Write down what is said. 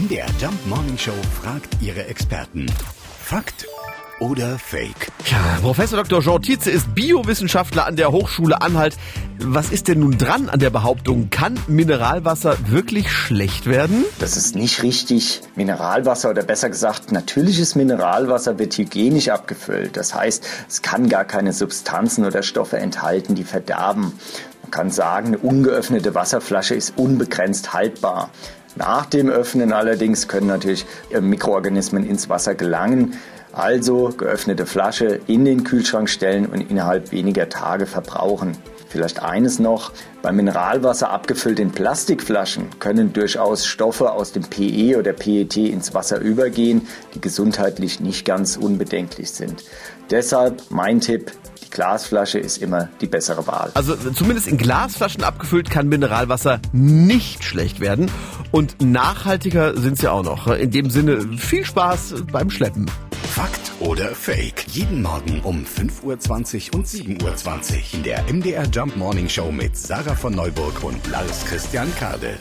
MDR Jump Morning Show fragt ihre Experten. Fakt oder Fake? Ja, Professor Dr. Jean Tietze ist Biowissenschaftler an der Hochschule Anhalt. Was ist denn nun dran an der Behauptung, kann Mineralwasser wirklich schlecht werden? Das ist nicht richtig. Mineralwasser oder besser gesagt, natürliches Mineralwasser wird hygienisch abgefüllt. Das heißt, es kann gar keine Substanzen oder Stoffe enthalten, die verderben. Man kann sagen, eine ungeöffnete Wasserflasche ist unbegrenzt haltbar. Nach dem Öffnen allerdings können natürlich Mikroorganismen ins Wasser gelangen. Also geöffnete Flasche in den Kühlschrank stellen und innerhalb weniger Tage verbrauchen. Vielleicht eines noch, bei Mineralwasser abgefüllt in Plastikflaschen können durchaus Stoffe aus dem PE oder PET ins Wasser übergehen, die gesundheitlich nicht ganz unbedenklich sind. Deshalb mein Tipp, Glasflasche ist immer die bessere Wahl. Also zumindest in Glasflaschen abgefüllt kann Mineralwasser nicht schlecht werden. Und nachhaltiger sind sie auch noch. In dem Sinne viel Spaß beim Schleppen. Fakt oder Fake? Jeden Morgen um 5.20 Uhr und 7.20 Uhr in der MDR Jump Morning Show mit Sarah von Neuburg und Lars Christian Kade.